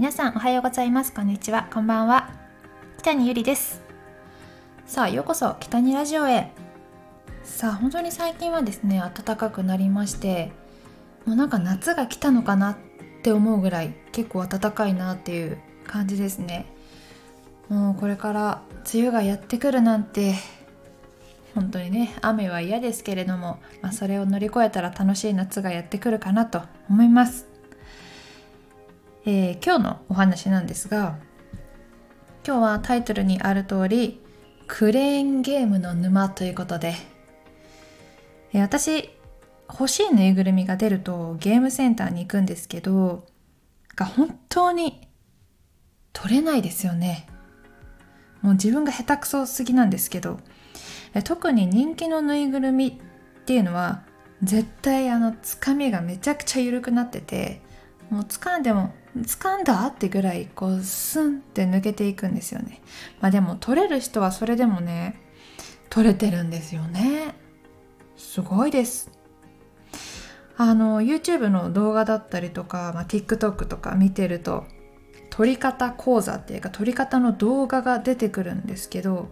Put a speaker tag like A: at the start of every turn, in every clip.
A: 皆さんおはようございます。こんにちは。こんばんは。北にゆりです。さあようこそ北にラジオへ。さあ本当に最近はですね暖かくなりましてもうなんか夏が来たのかなって思うぐらい結構暖かいなっていう感じですね。もうこれから梅雨がやってくるなんて本当にね雨は嫌ですけれども、まあ、それを乗り越えたら楽しい夏がやってくるかなと思います、えー、今日のお話なんですが今日はタイトルにある通りクレーンゲームの沼ということで、えー、私欲しいぬいぐるみが出るとゲームセンターに行くんですけどが本当に取れないですよね。もう自分が下手くそすぎなんですけど特に人気のぬいぐるみっていうのは絶対あのつかみがめちゃくちゃ緩くなっててもう掴んでも掴んだってぐらいこうスンって抜けていくんですよね。まあでも取れる人はそれでもね取れてるんですよね。すごいです。あの YouTube の動画だったりとか、まあ、TikTok とか見てると撮り方講座っていうか撮り方の動画が出てくるんですけど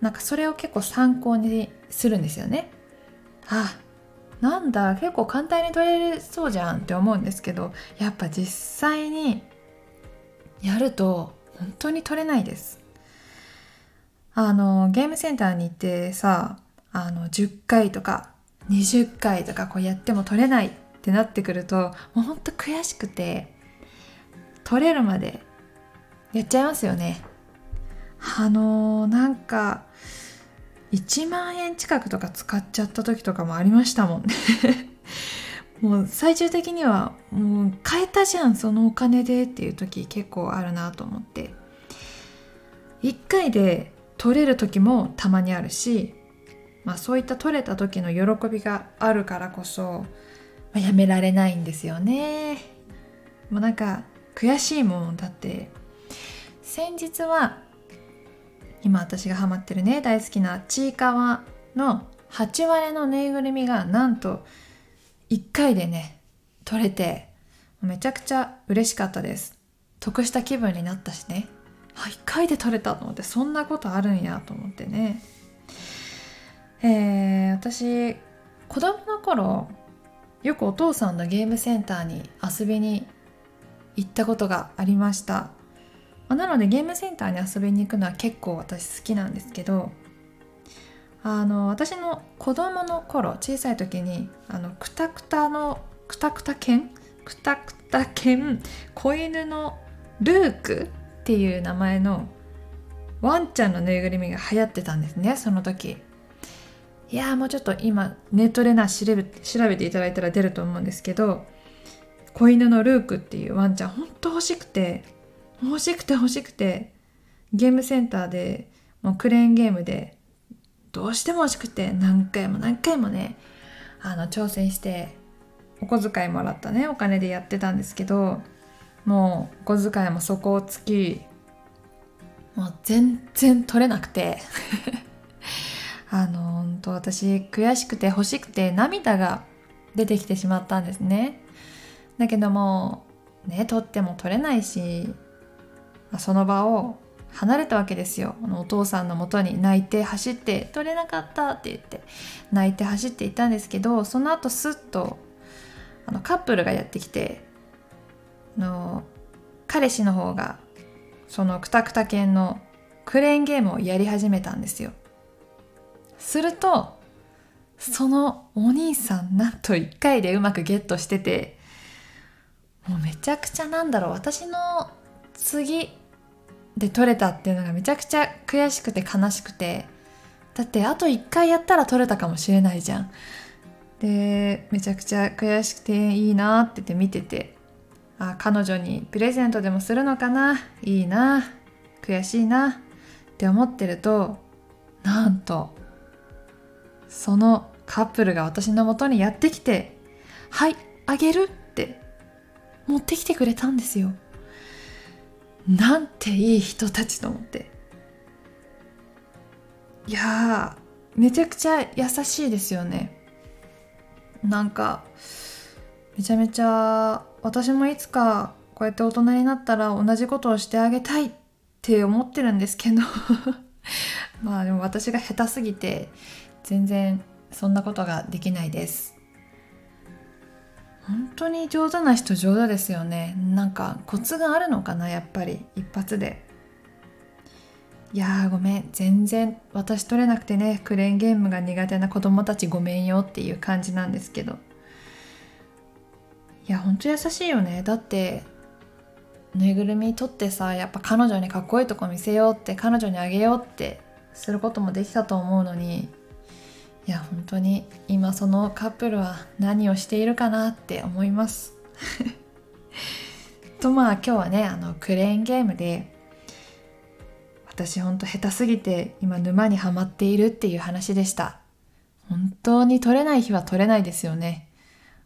A: なんかそれを結構参考にするんですよね。あなんだ結構簡単に撮れそうじゃんって思うんですけどやっぱ実際にやると本当に撮れないです。あのゲームセンターに行ってさあの10回とか20回とかこうやっても撮れないってなってくるともうほんと悔しくて取れるまでやっちゃいますよねあのー、なんか1万円近くとか使っちゃった時とかもありましたもんね。もう最終的にはもう買えたじゃんそのお金でっていう時結構あるなと思って。1回で取れる時もたまにあるし、まあ、そういった取れた時の喜びがあるからこそ、まあ、やめられないんですよね。もうなんか悔しいもんだって。先日は今私がハマってるね大好きなちいかわの8割のぬいぐるみがなんと1回でね取れてめちゃくちゃ嬉しかったです。得した気分になったしね。あ1回で取れたと思ってそんなことあるんやと思ってね。えー、私子供の頃よくお父さんのゲームセンターに遊びに行ったことがありました。まなのでゲームセンターに遊びに行くのは結構私好きなんですけどあの私の子供の頃小さい時にあのクタクタのクタクタ犬？クタクタ犬？子犬のルーク？っていう名前のワンちゃんのぬいぐるみが流行ってたんですねその時。いやもうちょっと今ネットでな調べ調べていただいたら出ると思うんですけど子犬のルークっていうワンちゃんほんと欲しくて欲しくて欲しくて。ゲームセンターでもうクレーンゲームでどうしても欲しくて何回も何回もねあの挑戦してお小遣いもらったねお金でやってたんですけどもうお小遣いも底をつきもう全然取れなくて。あの本当私悔しくて欲しくて涙が出てきてしまったんですね。だけどもね取っても取れないし、その場を離れたわけですよ。お父さんのもとに泣いて走って取れなかったって言って泣いて走っていたんですけどその後スッとあのカップルがやってきての彼氏の方がそのクタクタ犬のクレーンゲームをやり始めたんですよ。するとそのお兄さんなんと1回でうまくゲットしててもうめちゃくちゃなんだろう。私の次で取れたっていうのがめちゃくちゃ悔しくて悲しくて。だってあと1回やったら取れたかもしれないじゃん。でめちゃくちゃ悔しくていいなって言って見てて。あ彼女にプレゼントでもするのかな？いいな。悔しいな。って思ってるとなんとそのカップルが私のもとにやってきて「はいあげる」って持ってきてくれたんですよ。なんていい人たちと思って。いやめちゃくちゃ優しいですよね。なんかめちゃめちゃ私もいつかこうやって大人になったら同じことをしてあげたいって思ってるんですけど。まあでも私が下手すぎて全然そんなことができないです。本当に上手な人上手ですよね。なんかコツがあるのかなやっぱり。一発で。いやーごめん。全然私取れなくてね。クレーンゲームが苦手な子供たちごめんよっていう感じなんですけど。いやほんと優しいよね。だってぬいぐるみ取ってさやっぱ彼女にかっこいいとこ見せようって彼女にあげようってすることもできたと思うのに。いや本当に今そのカップルは何をしているかなって思います。とまあ今日はねあのクレーンゲームで私ほんと下手すぎて今沼にはまっているっていう話でした。本当に取れない日は取れないですよね。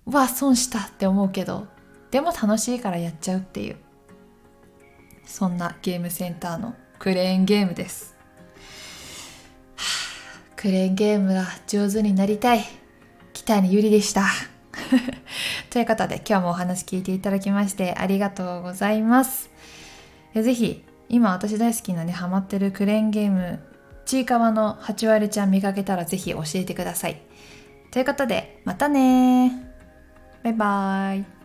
A: うわ損したって思うけどでも楽しいからやっちゃうっていう。そんなゲームセンターのクレーンゲームです、クレーンゲームが上手になりたい。北にゆりでした。ということで今日もお話聞いていただきましてありがとうございます。ぜひ今私大好きなねハマってるクレーンゲームちいかわの8割ちゃん見かけたらぜひ教えてください。ということでまたねバイバーイ。